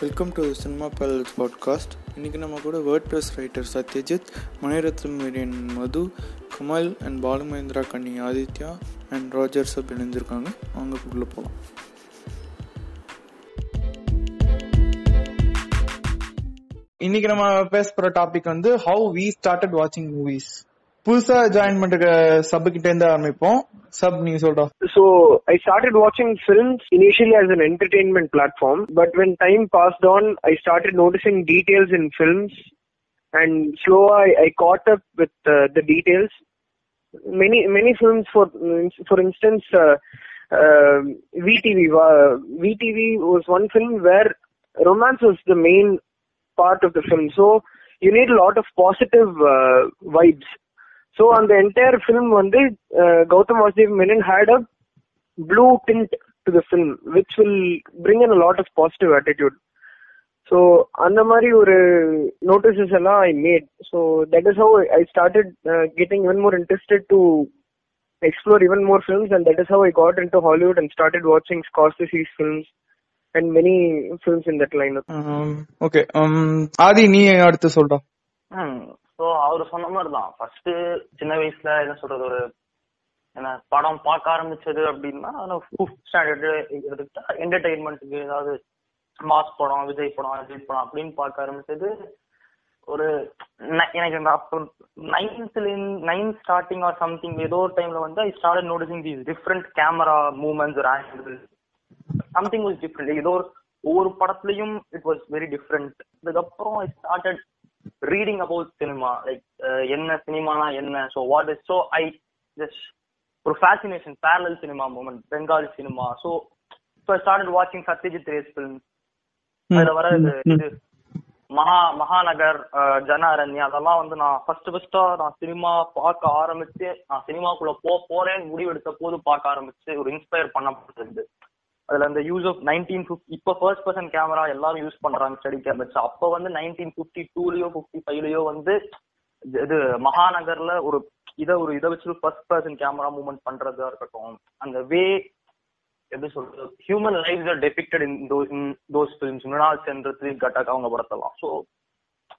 Welcome to cinema palace podcast இன்றைக்கி நம்ம கூட WordPress writer Satyajit Mani Ratnam மீடியன் மது கமல் அண்ட் பாலுமகேந்திரா கண்ணி ஆதித்யா அண்ட் ராஜர் சப் இணைஞ்சிருக்காங்க அவங்க உள்ளே போகலாம் இன்னைக்கு நம்ம பேச போற டாபிக் வந்து ஹவு வி ஸ்டார்டட் வாட்சிங் மூவிஸ் புதுசா ஜாயின் பண்ற சப் கிட்ட இருந்து ஆரம்பிப்போம் சப் நீங்க சொல்றா So I started watching films initially as an entertainment platform, but when time passed on, I started noticing details in films, and slow I, I caught up with uh, the details. Many many films, for for instance, uh, uh, VTV. Uh, VTV was one film where romance was the main part of the film. So you so அந்த entire film வந்து Gautham Vasudev Menon had a blue tint to the film which will bring an lot of positive attitude so அந்த மாதிரி ஒரு notices எல்லாம் I made so that is how I started getting even more interested to explore even more films and that is how I got into Hollywood and started வாட்சிங் Scorsese films and many films in that line okay Aadhi நீ அடுத்து சொல்றா. So அவர் சொன்ன மாதிரி தான் first சின்ன வயசுல என்ன சொல்றது ஒரு என்ன படம் பார்க்க ஆரம்பிச்சது அப்படின்னா ஃபிஃப்த் ஸ்டாண்டர்டு எடுத்துக்கிட்டா என்டர்டைன்மெண்ட்டுக்கு ஏதாவது மாஸ் படம் விஜய் படம் அஜித் படம் அப்படின்னு பார்க்க ஆரம்பிச்சது. ஒரு எனக்கு இந்த அப்போ நைன்த்ல நைன்த் ஸ்டார்டிங் ஆர் சம்திங் ஏதோ ஒரு டைம்ல வந்து I start noticing the different camera moments ஒரு ஆங்கிள் சம்திங் வாஸ் டிஃப்ரெண்ட் ஏதோ ஒரு ஒவ்வொரு படத்துலயும் இட் வாஸ் வெரி டிஃப்ரெண்ட் அதுக்கப்புறம் I started reading about cinema like என்ன சினிமானா என்ன? So what is so I just ஒரு fascination parallel cinema moment Bengali cinema so so I started வாட்சிங் சத்யஜித் ரேஸ் ஃபிலிம் அதுல வர இது இது மகா மகாநகர் ஜன அரண்யா அதெல்லாம் வந்து நான் ஃபர்ஸ்ட் ஃபர்ஸ்டா நான் சினிமா பார்க்க ஆரம்பிச்சு நான் சினிமாக்குள்ள போ போறேன்னு முடிவெடுத்த போது பார்க்க ஆரம்பிச்சு ஒரு இன்ஸ்பயர் பண்ணப்பட்டது அதுல அந்த யூஸ் ஆஃப் நைன்டீன் ஃபிஃப்டி இப்போ ஃபர்ஸ்ட் பர்சன் கேமரா எல்லாரும் யூஸ் பண்றாங்க ஸ்டடி கேமரா அப்போ வந்து நைன்டீன் ஃபிஃப்டி டூலயோ ஃபிஃப்டி ஃபைவ்லயோ வந்து இது- மகாநகர்ல ஒரு இத ஒரு இதை வச்சு ஃபர்ஸ்ட் பர்சன் கேமரா மூவ்மெண்ட் பண்றதா இருக்கட்டும். அந்த வே எப்படி சொல்றது human life are depicted in those films Mrinal Sen three Cuttack அவங்க படத்தெல்லாம். ஸோ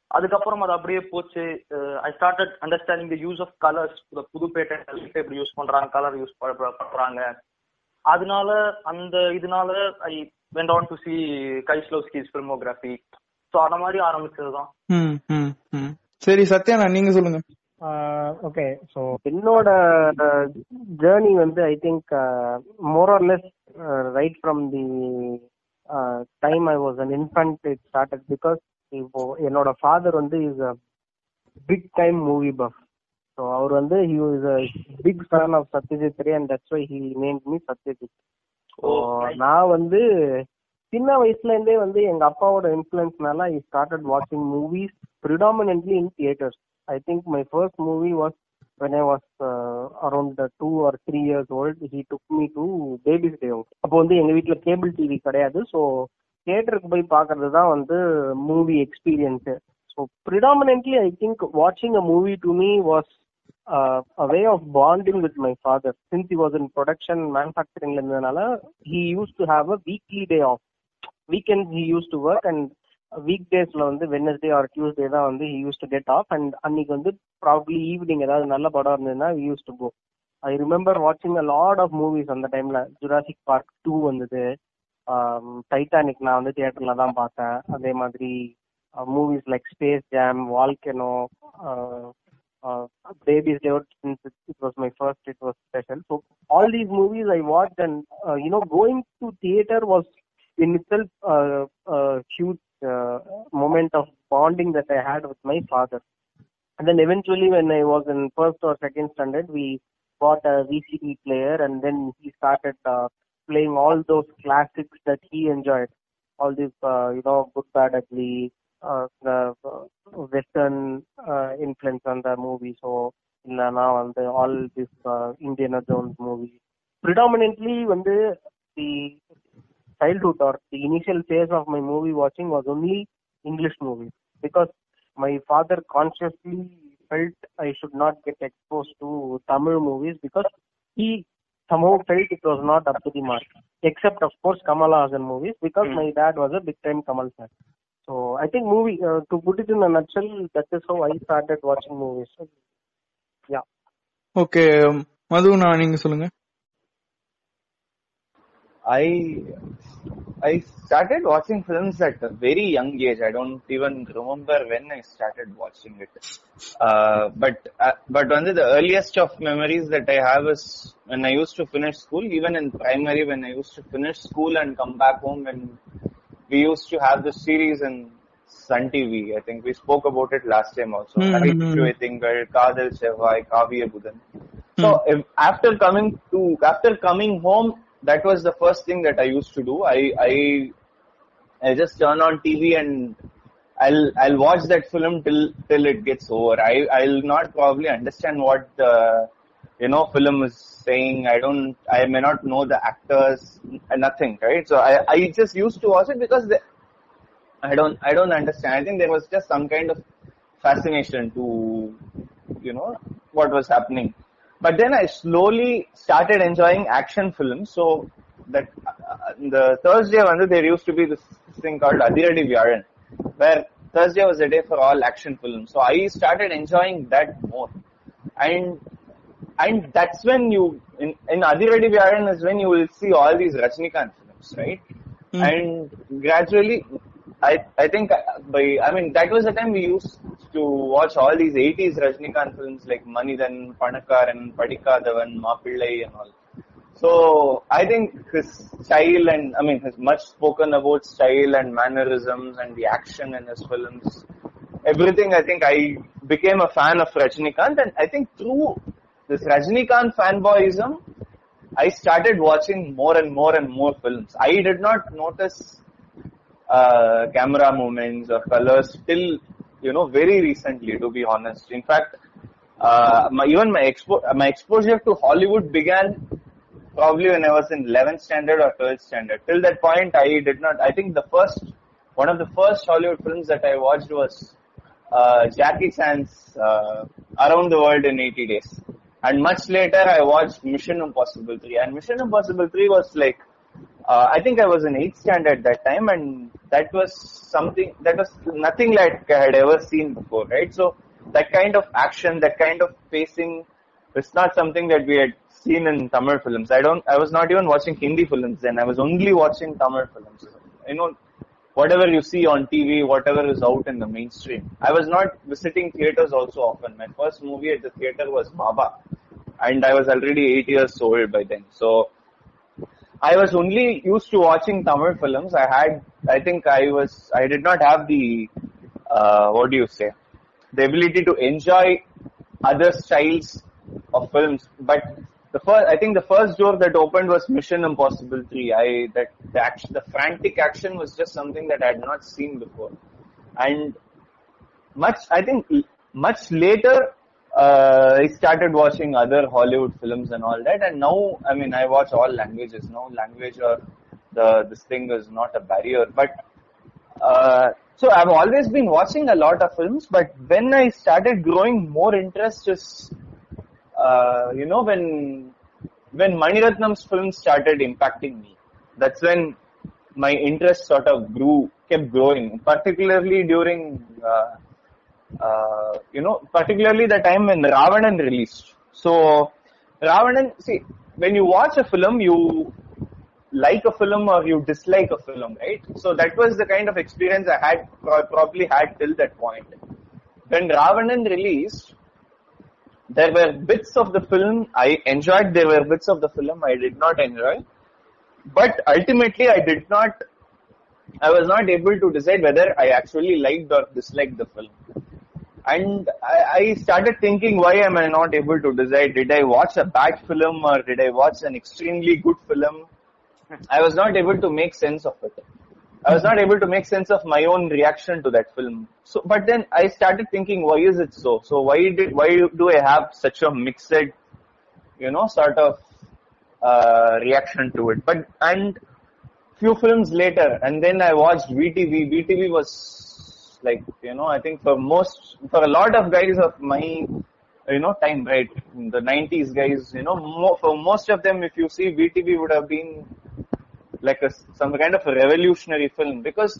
அதுக்கப்புறம் அது அப்படியே போச்சு. I started understanding the use of colours Pudhupettai எப்படி யூஸ் பண்றாங்க கலர் யூஸ் பண்றாங்க. அதனால அந்த இதனால I went on to see Kieslowski's filmography so அந்த மாதிரி ஆரம்பிச்சதுதான். ம் ம் ம். சரி சத்யானா நீங்க சொல்லுங்க. ஓகே. ஸோ என்னோட ஜேர்னி வந்து I think more or less right from the time I was an infant it started because இப்போ என்னோட ஃபாதர் வந்து is a big time movie buff so அவர் வந்து he is a big fan of Satyajit Ray and that's why he name me Satyajit நான் வந்து சின்ன வயசுல இருந்தே வந்து எங்க அப்பாவோட இன்ஃபுளுன்ஸ்னால ஐ ஸ்டார்டட் வாட்சிங் movies predominantly in theatres I think my first movie was when I was uh, around uh, two or three years old. He took me to Baby's Day Out. அப்போ வந்து எங்க வீட்ல கேபிள் டிவி கிடையாது so தியேட்டருக்கு போய் பார்க்கறது தான் வந்து movie experience so predominantly I think வாட்சிங் a movie to me was Uh, a way of bonding with my father. Since he was in production manufacturing இருந்ததுனால he used to have a weekly day off. Weekends he used to work and week டேஸ்ல வந்து Wednesday or Tuesday தான் வந்து used to get off and அன்னைக்கு வந்து probably evening ஏதாவது நல்ல படம் இருந்ததுன்னா used to go I remember வாட்சிங் அ லாட் ஆஃப் மூவிஸ் அந்த டைம்ல ஜுராசிக் பார்க் டூ வந்தது. Um, டைட்டானிக் நான் வந்து தியேட்டர்ல தான் பார்த்தேன். அதே மாதிரி movies like Space Jam Volcano uh, Baby's Day since it, it, was my first, it was special. So all these movies I watched, and uh, you know, going to theater was in itself a a huge uh, moment of bonding that I had with my father. And then eventually, when I was in first or second standard, we bought a VCD player, and then he started uh, playing all those classics that he enjoyed, all these uh, you know, Good Bad Ugly, the uh, Western uh, influence on the movie. So, now on the all this uh, Indiana Jones movie. Predominantly, when the the childhood or the initial phase of my movie watching was only English movies because my father consciously felt I should not get exposed to Tamil movies because he somehow felt it was not up to the mark. Except of course Kamal Haasan movies because Hmm. my dad was a big time Kamal fan. So I think movie uh, to put it in a nutshell, that is how I started watching movies. Yeah. Okay மது நான் நீங்க சொல்லுங்க I I started watching films at a very young age. I don't even remember when I started watching it. Uh, but uh, but one of the earliest of memories that I have is when I used to finish school. Even in primary, when I used to finish school and come back home, when we used to have the series in Sun TV. I think we spoke about it last time also. Hmm, hmm. Kadal Chevai, Kavya Budan. So if, after coming to after coming home, that was the first thing that I used to do. I I I just turn on TV and I'll I'll watch that film till till it gets over. I I'll not probably understand what the you know film is saying. I don't I may not know the actors nothing right. So I I just used to watch it because the, I don't I don't understand. I think there was just some kind of fascination to you know what was happening. But then I slowly started enjoying action films. So that uh, the Thursday one there used to be this thing called Adiradi Vyaran, where Thursday was a day for all action films. So I started enjoying that more, and and that's when you in in Adiradi Vyaran is when you will see all these Rajnikant films, right? Hmm. And gradually, I I think uh, by I mean that was the time we used to watch all these 80s Rajnikant films like Manidan, Panakar and Padikadavan, Mapillai and all. So I think his style and I mean his much spoken about style and mannerisms and the action in his films, everything I think I became a fan of Rajnikant and I think through this Rajnikant fanboyism, I started watching more and more and more films. I did not notice uh, camera movements or colors till you know very recently, to be honest. In fact, uh, my, even my expo- my exposure to Hollywood began probably when I was in 11th standard or 12th standard. Till that point, I did not. I think the first one of the first Hollywood films that I watched was uh, Jackie Chan's uh, Around the World in 80 Days. And much later, I watched Mission Impossible 3. And Mission Impossible 3 was like, uh, I think I was in 8th standard at that time, and that was something that was nothing like I had ever seen before, right? So that kind of action, that kind of pacing, it's not something that we had seen in Tamil films. I don't. I was not even watching Hindi films then. I was only watching Tamil films. You know, whatever you see on TV, whatever is out in the mainstream. I was not visiting theaters also often. My first movie at the theater was Baba, and I was already eight years old by then. So I was only used to watching Tamil films. I had, I think I was, I did not have the, uh, what do you say, the ability to enjoy other styles of films. But the first, I think the first door that opened was Mission Impossible 3. I, that, the action, the frantic action was just something that I had not seen before. And much, I think much later, uh, I started watching other Hollywood films and all that, and now, I mean, I watch all languages. Now, language or the this thing is not a barrier. But uh, so I've always been watching a lot of films, but when I started growing more interest is, uh, you know, when when Maniratnam's films started impacting me. That's when my interest sort of grew, kept growing, particularly during. Uh, uh, you know, particularly the time when Ravanan released. So, Ravanan, see, when you watch a film, you like a film or you dislike a film, right? So that was the kind of experience I had, pro- probably had till that point. When Ravanan released, there were bits of the film I enjoyed, there were bits of the film I did not enjoy. But ultimately, I did not, I was not able to decide whether I actually liked or disliked the film. And I, I started thinking why am I not able to decide? Did I watch a bad film or did I watch an extremely good film? I was not able to make sense of it I was not able to make sense of my own reaction to that film. So but then I started thinking why is it so? So why did why do I have such a mixed you know sort of uh, reaction to it? But and few films later and then I watched VTV VTV was like you know i think for most for a lot of guys of my you know time right the 90s guys you know mo- for most of them if you see VTV would have been like a some kind of a revolutionary film because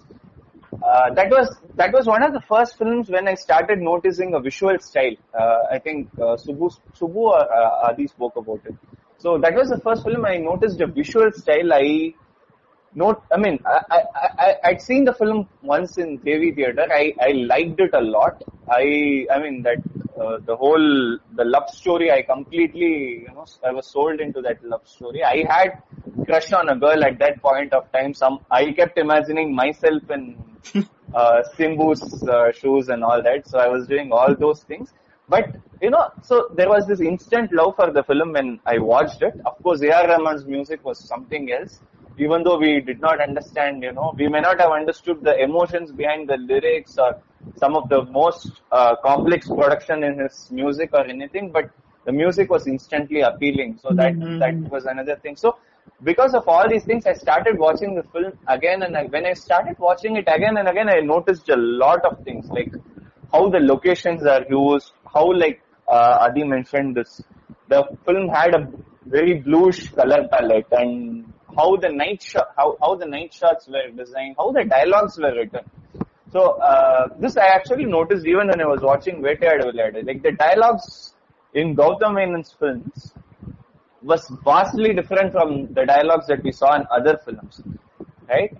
uh, that was that was one of the first films when I started noticing a visual style. Uh, I think uh, Subbu Subbu or uh, Adi spoke about it. So that was the first film I noticed a visual style. I note. I mean, I, I'd seen the film once in Devi Theatre. I, I liked it a lot. I I mean that uh, the whole the love story. I completely you know I was sold into that love story. I had crush on a girl at that point of time. Some I kept imagining myself in uh, Simbu's uh, shoes and all that. So I was doing all those things. But you know, so there was this instant love for the film when I watched it. Of course, A.R. Rahman's music was something else. Even though we did not understand, you know, we may not have understood the emotions behind the lyrics or some of the most uh, complex production in his music or anything, but the music was instantly appealing. So that that was another thing. So because of all these things, I started watching the film again and ag- when I started watching it again and again, I noticed a lot of things like how the locations are used, how like uh, Adi mentioned this, the film had a very bluish color palette and how the night shot, how, how the night shots were designed, how the dialogues were written. So uh, this I actually noticed even when I was watching Vilayadu. Like the dialogues in Gautam Menon's films was vastly different from the dialogues that we saw in other films, right?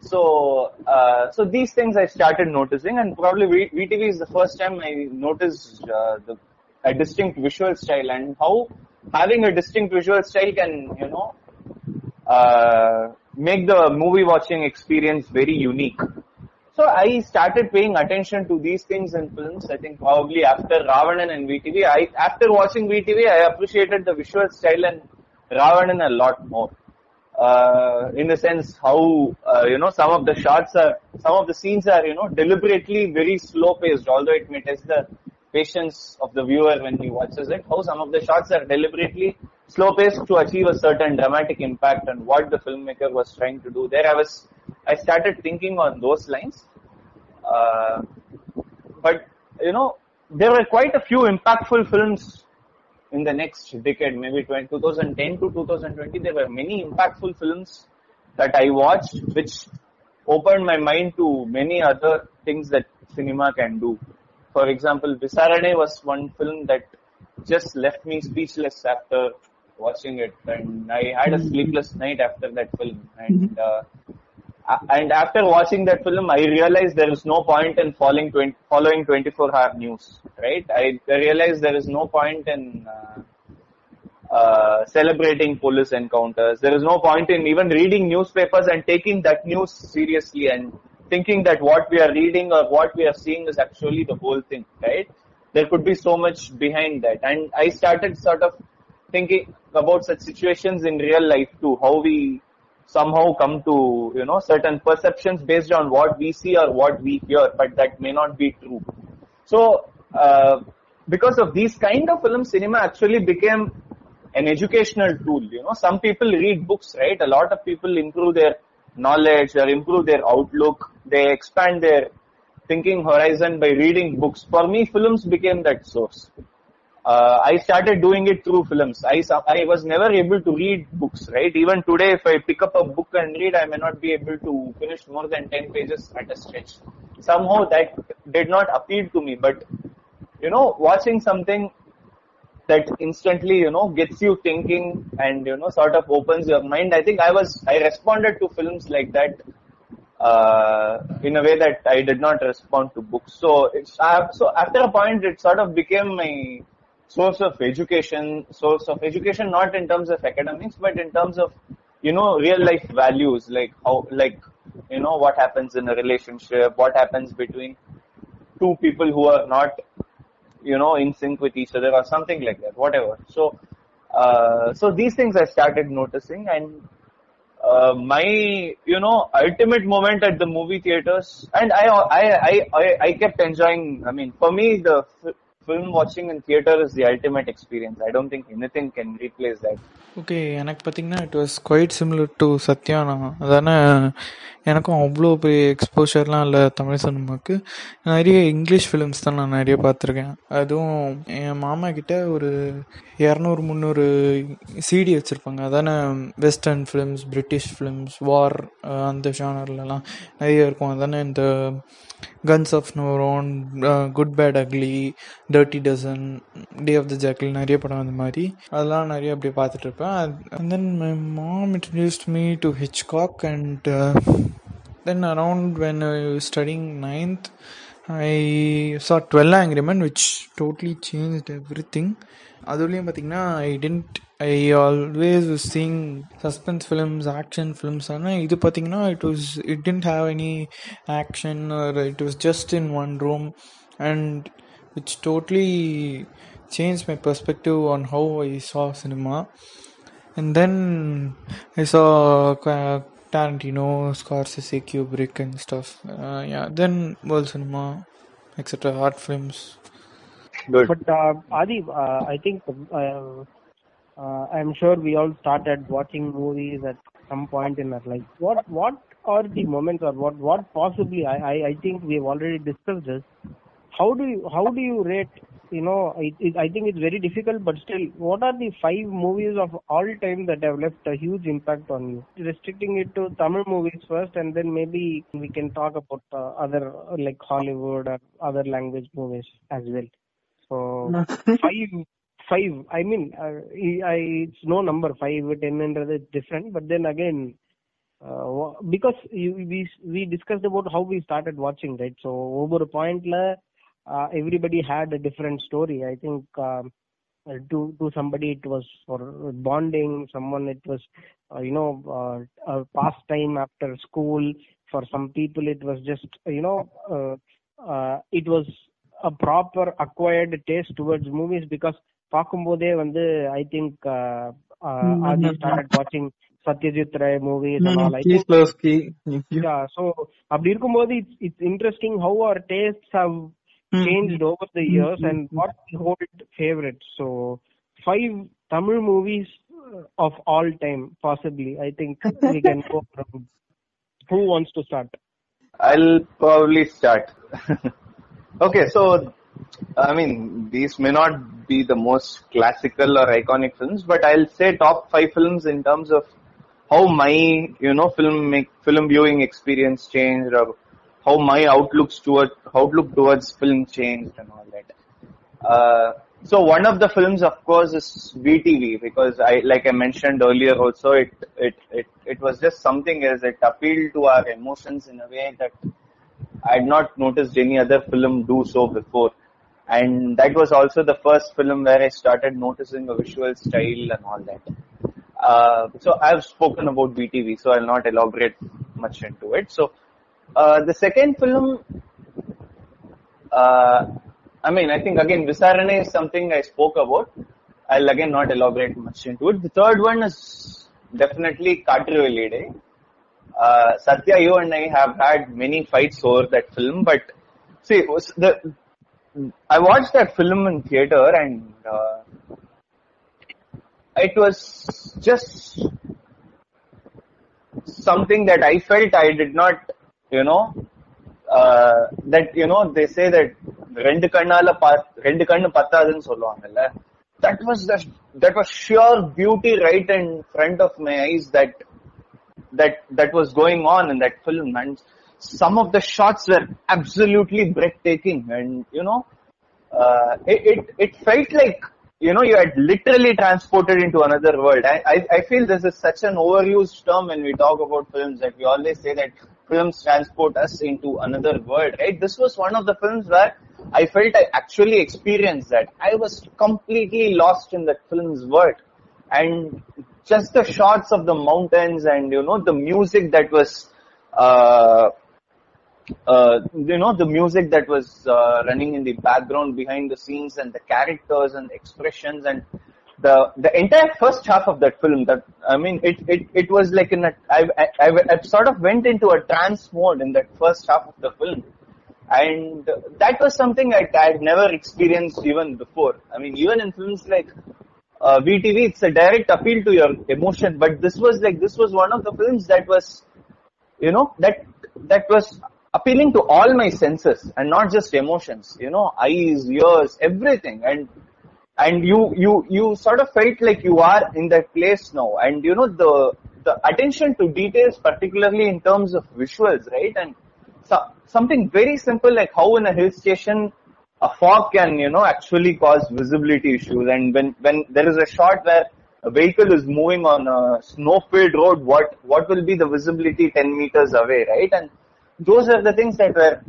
So, uh, so these things I started noticing, and probably VTV is the first time I noticed uh, the a distinct visual style and how having a distinct visual style can, you know, uh, make the movie watching experience very unique. So I started paying attention to these things in films. I think probably after Ravanan and VTV, I after watching VTV, I appreciated the visual style and Ravanan a lot more. Uh, in the sense how uh, you know some of the shots are, some of the scenes are you know deliberately very slow paced. Although it may test the patience of the viewer when he watches it, how some of the shots are deliberately slow paced to achieve a certain dramatic impact and what the filmmaker was trying to do. There, I was I started thinking on those lines. Uh, but you know, there were quite a few impactful films in the next decade, maybe 20, 2010 to 2020. There were many impactful films that I watched, which opened my mind to many other things that cinema can do. For example, Visaranai was one film that just left me speechless after watching it, and I had a sleepless night after that film. And uh, and after watching that film, I realized there is no point in following 20, following 24 hour news, right? I, I realized there is no point in uh, uh, celebrating police encounters. There is no point in even reading newspapers and taking that news seriously and thinking that what we are reading or what we are seeing is actually the whole thing, right? There could be so much behind that. And I started sort of thinking about such situations in real life too, how we somehow come to, you know, certain perceptions based on what we see or what we hear, but that may not be true. So, uh, because of these kind of films, cinema actually became an educational tool. You know, some people read books, right? A lot of people improve their knowledge or improve their outlook. They expand their thinking horizon by reading books. For me, films became that source. Uh, I started doing it through films. I, I was never able to read books, right? Even today, if I pick up a book and read, I may not be able to finish more than 10 pages at a stretch. Somehow that did not appeal to me, but you know, watching something that instantly, you know, gets you thinking and, you know, sort of opens your mind. I think I was, I responded to films like that, uh, in a way that I did not respond to books. So it's, uh, so after a point, it sort of became my source of education, source of education, not in terms of academics, but in terms of, you know, real life values, like how, like, you know, what happens in a relationship, what happens between two people who are not you know, in sync with each other or something like that, whatever. So, uh, so these things I started noticing and, uh, my, you know, ultimate moment at the movie theaters and I, I, I, I, kept enjoying, I mean, for me, the film watching in theater is the ultimate experience. I don't think anything can replace that. Okay எனக்கு பார்த்தீங்கன்னா it was quite similar to சத்யானா. அதானே எனக்கும் அவ்வளோ பெரிய எக்ஸ்போஷர்லாம் இல்லை தமிழ் சினிமாவுக்கு நிறைய English films தான் நான் நிறைய பார்த்துருக்கேன் அதுவும் என் மாமா கிட்ட ஒரு இரநூறு முந்நூறு சிடி வச்சுருப்பாங்க. அதானே western films British films war அந்த ஜானர்லலாம் நிறைய இருக்கும். அதானே இந்த guns of Navarone good bad ugly dirty dozen day of the jackal நிறைய படம் அந்த மாதிரி. அதெல்லாம் நிறைய அப்படியே பார்த்துட்டு இருப்பேன். And then my mom introduced me to Hitchcock and then around when studying ninth I saw twelve angry men which totally change everything அதுலேயும் பார்த்தீங்கன்னா I didn't I always seeing suspense films action films ஆனால் இது பார்த்தீங்கன்னா it was it didn't have any action it was just in one room and which totally change my perspective on how I saw cinema and then I saw uh, Tarantino, Kubrick and stuff then world cinema extra world films Good. But uh, Adi, uh, I think uh, uh, I'm sure we all started watching movies at some point in our life. What what are the moments, or what what possibly? I I, I think we have already discussed this. How do you how do you rate? You know, it, it, I think it's very difficult, but still, what are the five movies of all time that have left a huge impact on you? Restricting it to Tamil movies first, and then maybe we can talk about uh, other like Hollywood or other language movies as well. Five, five. I mean, uh, I, it's no number five, ten, and it's different. But then again, uh, because you, we we discussed about how we started watching, right? So over a point, la, uh, everybody had a different story. I think. Um, to to somebody it was for bonding someone it was uh, you know uh, a pastime after school for some people it was just you know uh, uh, it was proper acquired taste towards movies because பார்க்கும்போதே வந்து I think ஆதி வாட்சிங் Satyajit Rai movie so அப்படி இருக்கும்போது it's it's interesting how our taste how change over the years and what hold favourite so five Tamil movies of all time possibly I think we can go from who wants to start I'll probably start. okay, so I mean, these may not be the most classical or iconic films, but I'll say top five films in terms of how my you know film make film viewing experience changed, or how my outlooks toward outlook towards film changed, and all that. Uh, so one of the films, of course, is VTV because I, like I mentioned earlier, also it it it it was just something as it appealed to our emotions in a way that I had not noticed any other film do so before. And that was also the first film where I started noticing a visual style and all that. Uh, so I've spoken about VTV, so I'll not elaborate much into it. So uh, the second film, uh, I mean, I think again Visaranai is something I spoke about. I'll again not elaborate much into it. The third one is definitely Kaatru Veliyidai Uh, Satya, you and I have had many fights over that film, but see, it was the I watched that film in theater and uh, it was just something that I felt I did not, you know, uh, that you know they say that ரெண்டு கண்ணால பா- ரெண்டு கண்ணு பத்தாதுன்னு சொல்லுவாங்கல்ல that was the that was sheer beauty right in front of my eyes that that that was going on in that film and some of the shots were absolutely breathtaking and you know uh, it, it it felt like you know you had literally transported into another world. I, I i feel this is such an overused term when we talk about films that we always say that films transport us into another world right? This was one of the films where i felt i actually experienced that. I was completely lost in that film's world. And just the shots of the mountains and you know the music that was uh, uh, you know the music that was uh, running in the background behind the scenes and the characters and expressions and the the entire first half of that film that i mean it it, it was like in a I, I, I I sort of went into a trance mode in that first half of the film and that was something I had never experienced even before. I mean, even in films like uh, VTV, it's a direct appeal to your emotion, but this was like this was one of the films that was, you know, that that was appealing to all my senses and not just emotions. You know, eyes, ears, everything, and and you you you sort of felt like you are in that place now, and you know the the attention to details, particularly in terms of visuals, right, and so, something very simple like how in a hill station a fog can you know actually cause visibility issues. And when when there is a shot where a vehicle is moving on a snow filled road what what will be the visibility 10 meters away right? And those are the things that were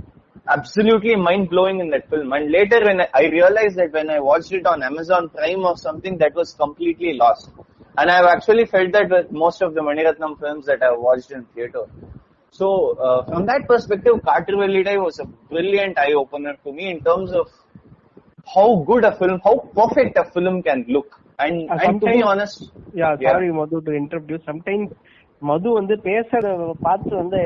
absolutely mind blowing in that film. And later when I, I realized that when i watched it on amazon prime or something that was completely lost. And i've actually felt that with most of the maniratnam films that i've watched in theater so uh, from that perspective, Kaatru Veliyidai was a brilliant eye opener to me in terms of how good a film, how perfect a film can look. And, and, and to be honest, yeah, yeah, sorry Madhu to interrupt you. Sometimes Madhu வந்து பேசுறத பார்த்து வந்து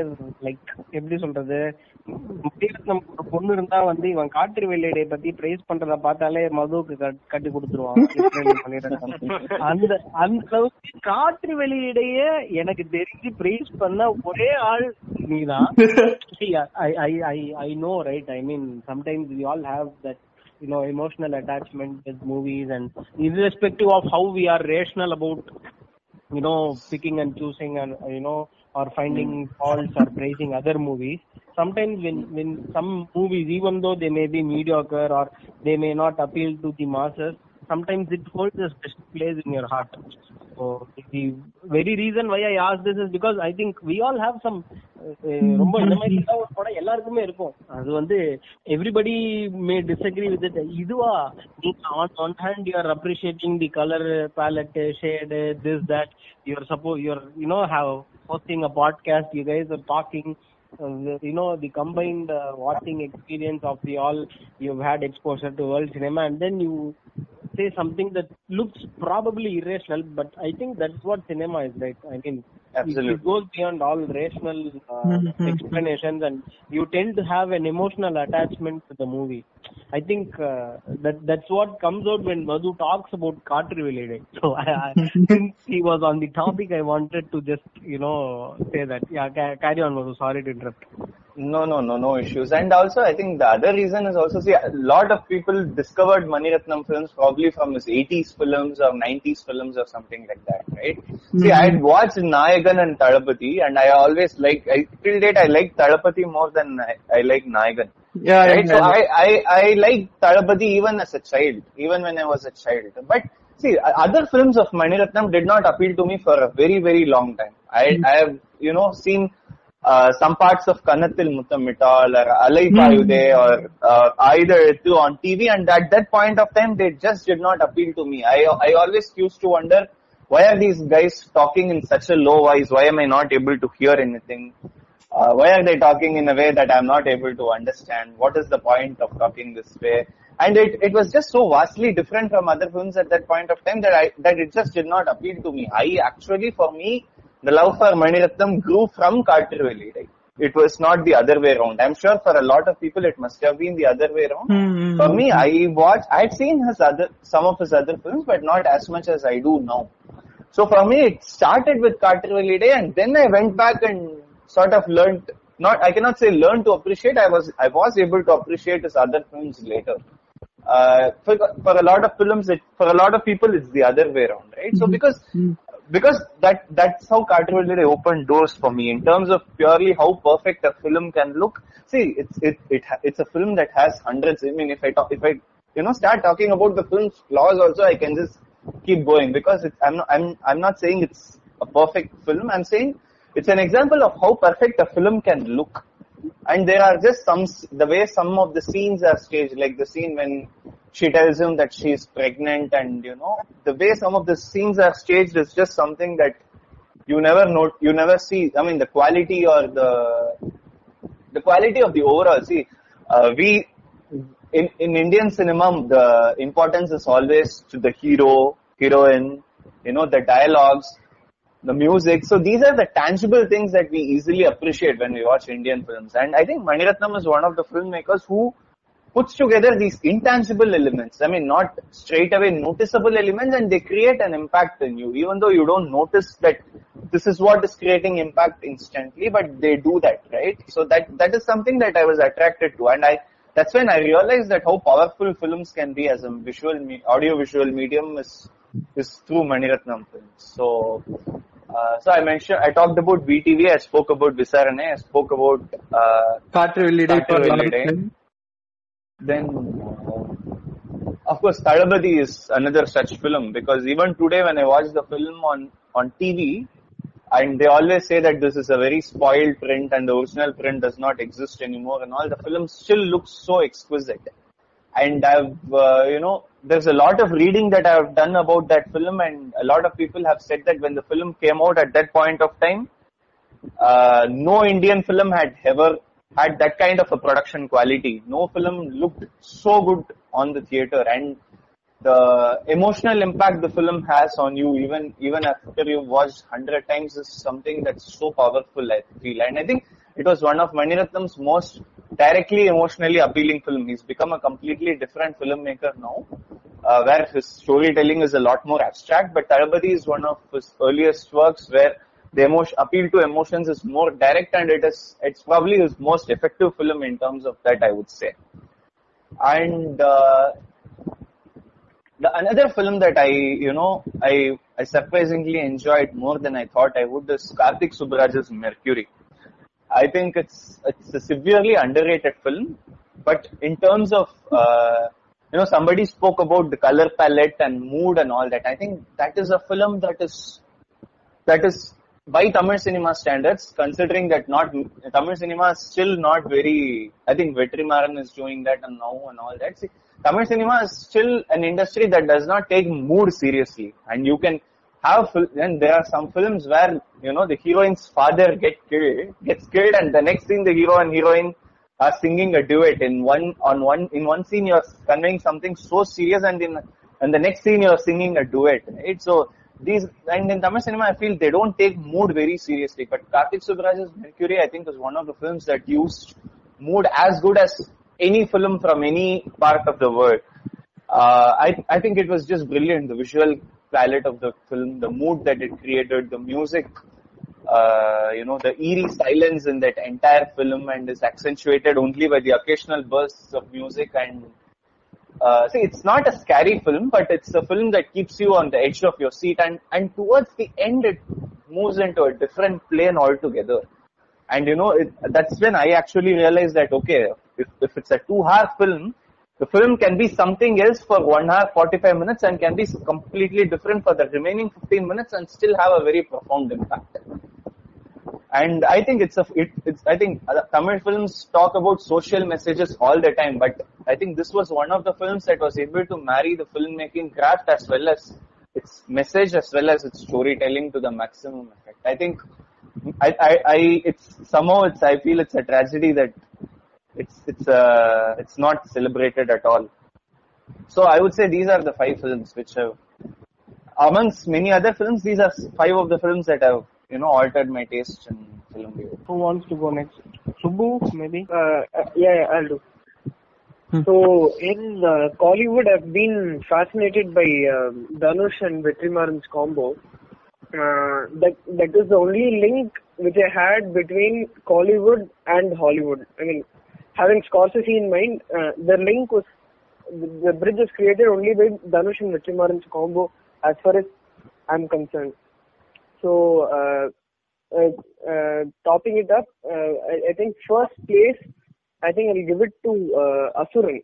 like எப்படி சொல்றது? ஒரு பொண்ணு இருந்தா வந்து இவன் காற்று வெள்ளையடைய பத்தி பிரைஸ் பண்றத பார்த்தாலே மதுவுக்கு கட்டி கொடுத்துருவான். அந்த அந்த அளவுக்கு காற்று வெளியிடைய எனக்கு தெரிஞ்சு பிரைஸ் பண்ண ஒரே ஆள் நீதான். I I I, I I know, right? I mean, sometimes we all have that, you know, emotional attachment with movies and irrespective of how we are rational about, you know, picking and choosing and, you know, or finding hmm. faults or praising other movies. Sometimes when, when some movies, even though they may be mediocre or they may not appeal to the masses, sometimes it holds a special place in your heart. So the very reason why I asked this is because I think we all have some uh, ரொம்ப இந்த மாதிரி ஏதாவது ஒரு படம் எல்லாருக்குமே இருக்கும் அது வந்து everybody May disagree with it இதுவா நீங்க on one hand you are appreciating the colour ballot shade this that you are suppose you are you know have hosting a podcast you guys are talking uh, you know the combined uh, watching experience of the all you've had exposure to world cinema and then you say something that looks probably irrational but i think that's what cinema is right? I mean it, Absolutely. it goes beyond all rational uh, explanations and you tend to have an emotional attachment to the movie i think uh, that that's what comes out when madhu talks about Kaatru Veliyidai. so I, I, since he was on the topic i wanted to just you know say that. Yeah ca- carry on madhu. Sorry to interrupt no, no, no, no issues. And also, I think the other reason is also, see, a lot of people discovered Maniratnam films probably from his 80s films or 90s films or something like that, right? See, I had mm-hmm. watched Nayagan and Thalapathy and I always like, I, till date, I like Thalapathy more than I, I like Nayagan. Yeah, right? yeah, So yeah. I, I, I like Thalapathy even as a child, even when I was a child. But see, other films of Maniratnam did not appeal to me for a very, very long time. I, mm-hmm. I have, you know, seen uh, some parts of Kannathil Muthamittal or Alaipayuthey or uh, either two on TV and at that point of time they just did not appeal to me. I, I always used to wonder why are these guys talking in such a low voice? Why am I not able to hear anything? Uh, why are they talking in a way that I'm not able to understand? What is the point of talking this way? And it, it was just so vastly different from other films at that point of time that I that it just did not appeal to me. I actually, for me, the love for Maniratnam grew from Kartirveli. Right? It was not the other way around. I'm sure for a lot of people it must have been the other way around. Hmm, For me, I watched, I'd seen his other, some of his other films, but not as much as I do now. So for me, it started with Kaatru Veliyidai, and then I went back and sort of learned. Not, I cannot say learn to appreciate. I was, I was able to appreciate his other films later. Uh, for, for a lot of films, it, for a lot of people, it's the other way around, right? So because because that that's how Kaatru Veliyidai opened doors for me in terms of purely how perfect a film can look. See, it's it, it it's a film that has hundreds. I mean, if I talk, if I you know start talking about the film's flaws, also I can just keep going because it's, I'm not, I'm I'm not saying it's a perfect film. I'm saying it's an example of how perfect a film can look. And there are just some the way some of the scenes are staged, like the scene when she tells him that she's pregnant, and you know the way some of the scenes are staged is just something that you never know, you never see. I mean, the quality or the the quality of the overall. See, uh, we in in Indian cinema, the importance is always to the hero, heroine, you know, the dialogues. the music. So these are the tangible things that we easily appreciate when we watch Indian films. And I think Maniratnam is one of the filmmakers who puts together these intangible elements. I mean, not straight away noticeable elements and they create an impact in you, even though you don't notice that this is what is creating impact instantly, but they do that, right? So that, that is something that I was attracted to. And I, that's when I realized that how powerful films can be as a visual, me- audio visual medium is, is through Maniratnam films. So, uh, so I mentioned, I talked about VTV, I spoke about Visaranai, I spoke about uh, Kaatru Veliyidai then uh, of course Thalapathy is another such film because even today when I watch the film on on TV and they always say that this is a very spoiled print and the original print does not exist anymore and all the film still looks so exquisite. And I've uh, you know there's a lot of reading that I've done about that film and a lot of people have said that when the film came out at that point of time uh, no Indian film had ever had that kind of a production quality. No film looked so good on the theater and the emotional impact the film has on you even even after you've watched hundred times is something that's so powerful I feel. And I think it was one of Maniratnam's most directly emotionally appealing film. He's become a completely different filmmaker now, uh, where his storytelling is a lot more abstract. But Thalapathy is one of his earliest works where the emotion appeal to emotions is more direct and it is it's probably his most effective film in terms of that I would say. And uh, the another film that I you know I I surprisingly enjoyed more than I thought I would is Karthik Subbaraja's Mercury. I think it's it's a severely underrated film, but in terms of uh, you know somebody spoke about the color palette and mood and all that. I think that is a film that is that is by Tamil cinema standards, considering that not Tamil cinema is still not very. I think Vetrimaran is doing that and now and all that. See, Tamil cinema is still an industry that does not take mood seriously, and you can have and there are some films where you know the heroine's father get killed, gets killed, and the next scene the hero and heroine are singing a duet. In one on one in one scene you're conveying something so serious, and in and the next scene you're singing a duet. Right? So these and in Tamil cinema, I feel they don't take mood very seriously. But Karthik Subbaraja's Mercury, I think, was one of the films that used mood as good as any film from any part of the world. Uh, I I think it was just brilliant. The visual palette of the film, the mood that it created, the music, uh, you know, the eerie silence in that entire film, and is accentuated only by the occasional bursts of music and uh, see, it's not a scary film, but it's a film that keeps you on the edge of your seat, and and towards the end, it moves into a different plane altogether. And you know, it, that's when I actually realized that okay, if if it's a two-hour film, the film can be something else for one hour forty-five minutes, and can be completely different for the remaining fifteen minutes, and still have a very profound impact and I think it's a it, it's I think uh, Tamil films talk about social messages all the time, but I think this was one of the films that was able to marry the filmmaking craft as well as its message as well as its storytelling to the maximum effect. I think I I, I it's somehow it's I feel it's a tragedy that it's it's uh it's not celebrated at all. So I would say these are the five films which have amongst many other films, these are five of the films that have you know altered my taste in film viewing. Who wants to go next? Subbu, maybe? Uh, uh, yeah, yeah, I'll do. So in uh, Kollywood, I've been fascinated by um, Dhanush and Vetrimaran's combo. Uh, that that is the only link which I had between Kollywood and Hollywood. I mean, having Scorsese in mind, uh, the link was the, the bridge was created only by Dhanush and Vetrimaran's combo, as far as I'm concerned. So, uh, uh, uh, topping it up, I, I think first place, I think I'll give it to Asuran,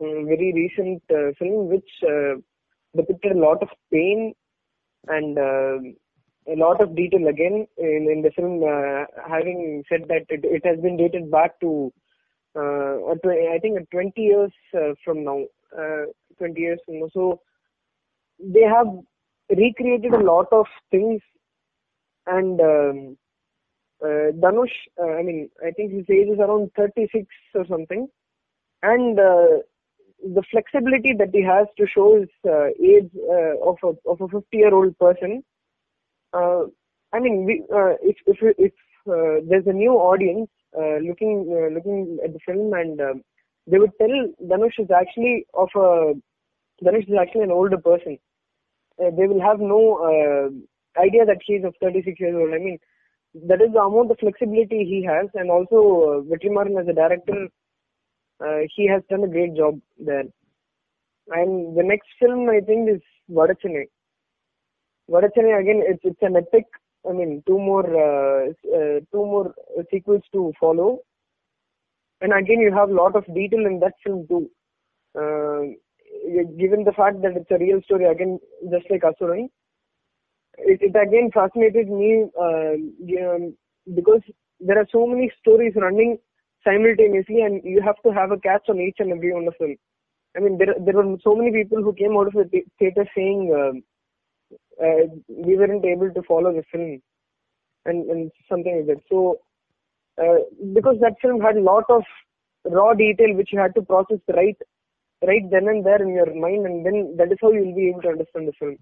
a very recent film which depicted a lot of pain and a lot of detail again in, in the film. Having said that, it, it has been dated back to uh, I think uh, 20 years uh, from now. Uh, 20 years from now. So they have recreated a lot of things and um, uh, Dhanush, uh, I mean, I think his age is around 36 or something, and uh, the flexibility that he has to show his uh, age uh, of a of a 50 year old person uh, I mean, we, if if if there's a new audience looking looking at the film, and um, they would tell Dhanush is actually of a Dhanush is actually an older person. Uh, they will have no uh, idea that he is of 36 years old. I mean, that is the amount of flexibility he has, and also uh, as a director, uh, he has done a great job there. And the next film I think is Vada Chennai. Vadachane again, it's it's an epic. I mean, two more two more sequels to follow, and again you have a lot of detail in that film too. Uh, given the fact that it's a real story, again just like Asuran, it, it again fascinated me uh, you know, because there are so many stories running simultaneously, and you have to have a catch on each and every one of them. I mean, there there were so many people who came out of the theater saying um, uh, we weren't able to follow the film, and and something like that. So uh, because that film had a lot of raw detail which you had to process right right then and there in your mind, and then that is how you will be able to understand the film.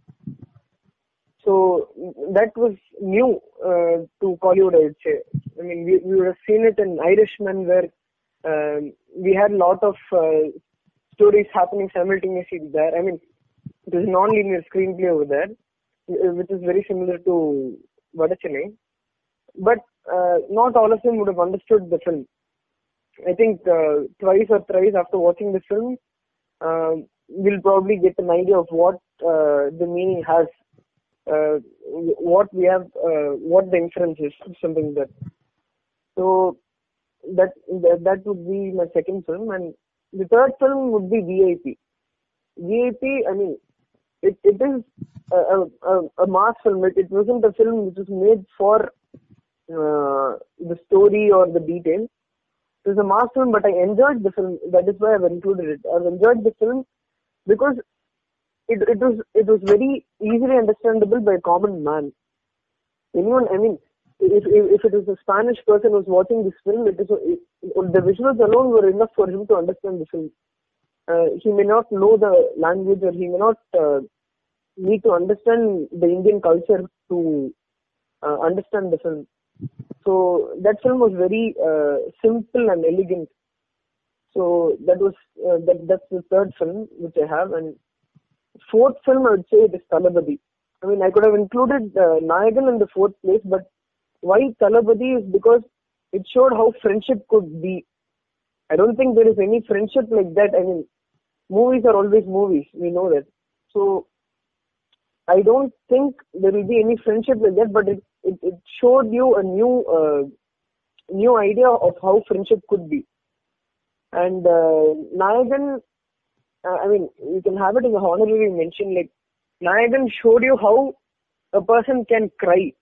So that was new uh, to Kollywood, I would say. I mean, we, we would have seen it in Irishman where um, we had a lot of uh, stories happening simultaneously there. I mean, it is non-linear screenplay over there, uh, which is very similar to Vada Chennai. But uh, not all of them would have understood the film. I think uh, twice or thrice after watching the film, uh, we'll probably get an idea of what uh, the meaning has, uh, what we have, uh, what the inference is, something that. So that, that that would be my second film, and the third film would be VIP. VIP, I mean, it, it is a, a, a mass film. It, it wasn't a film which was made for uh, the story or the detail. It was a mass film, but I enjoyed the film. That is why I've included it. I've enjoyed the film because it, it was it was very easily understandable by a common man. Anyone, I mean, if, if, if it is a Spanish person who's watching this film, it is it, the visuals alone were enough for him to understand the film. Uh, he may not know the language or he may not uh, need to understand the Indian culture to uh, understand the film. So that film was very uh, simple and elegant. So that was uh, that that's the third film which I have, and fourth film I would say it is Thalapathy. I mean I could have included uh, Nayagan in the fourth place, but why Thalapathy is because it showed how friendship could be. I don't think there is any friendship like that. I mean, movies are always movies. We know that. So I don't think there will be any friendship like that, but it, it, it showed you a new uh, new idea of how friendship could be. And uh, Nayagan, uh, I mean, you can have it as a honorary mention. Like Nayagan showed you how a person can cry,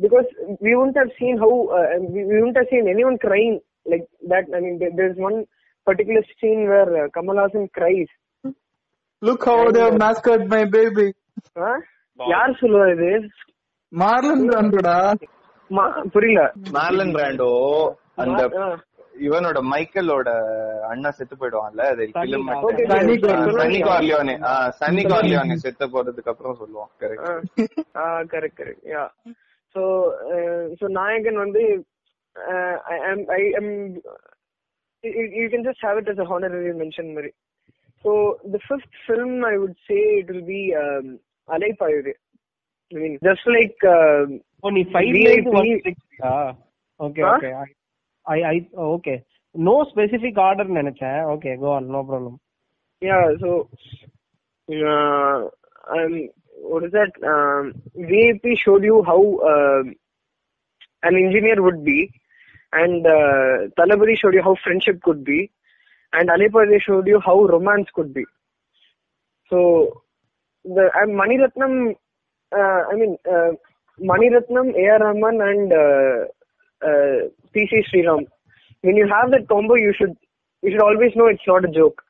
because we wouldn't have seen how uh, we, we wouldn't have seen anyone crying like that. I mean, there, there's one particular scene where uh, Kamal Hassan cries. Look how they have massacred my baby. Huh? யார் சொல்லுவா இது Marlon பிராண்டோடா புரியல. Marlon Brando அந்த. இவனோட மைக்கேலோட அண்ணா செத்து போயிடுவான்ல கார்லியோனே கார்லியோனே செத்து போறதுக்கு அப்புறம் சொல்லுவான் correct correct correct yeah. So so Nayakan வந்து I I am you can just have it as a honorary mention மாதிரி so the fifth film I would say it will be Alaipayuthey I mean, just like. Uh, oh, five Days ah, okay, huh? okay. I, I, I, oh, okay. No specific order நினைச்சேன் okay go on no problem yeah so what is that um, VIP showed you how uh, an engineer would be and uh, Thalapathy showed you how friendship could be and Alaipayuthey showed you how romance could be so the and Mani I mean, uh, Maniratnam, A.R. Rahman, and uh, uh, P.C. Sriram. When you have that combo, you should you should always know it's not a joke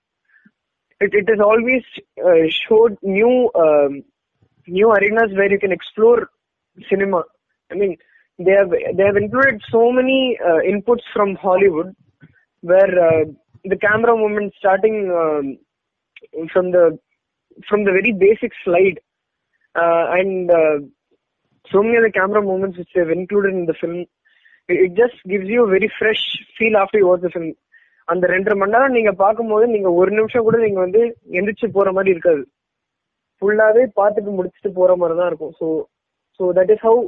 it, it has always uh, showed new um, new arenas where you can explore cinema. I mean, they have they have included so many uh, inputs from Hollywood, where uh, the camera movement starting um, from the from the very basic slide uh, and uh, so many other camera moments which they've included in the film. It, just gives you a very fresh feel after you watch the film. அந்த ரெண்டரை மணி நேரம் நீங்க பார்க்கும்போது நீங்க ஒரு நிமிஷம் கூட நீங்க வந்து எந்திரிச்சு போற மாதிரி இருக்காது ஃபுல்லாவே பார்த்துட்டு முடிச்சுட்டு போற மாதிரி தான் இருக்கும் so so that is how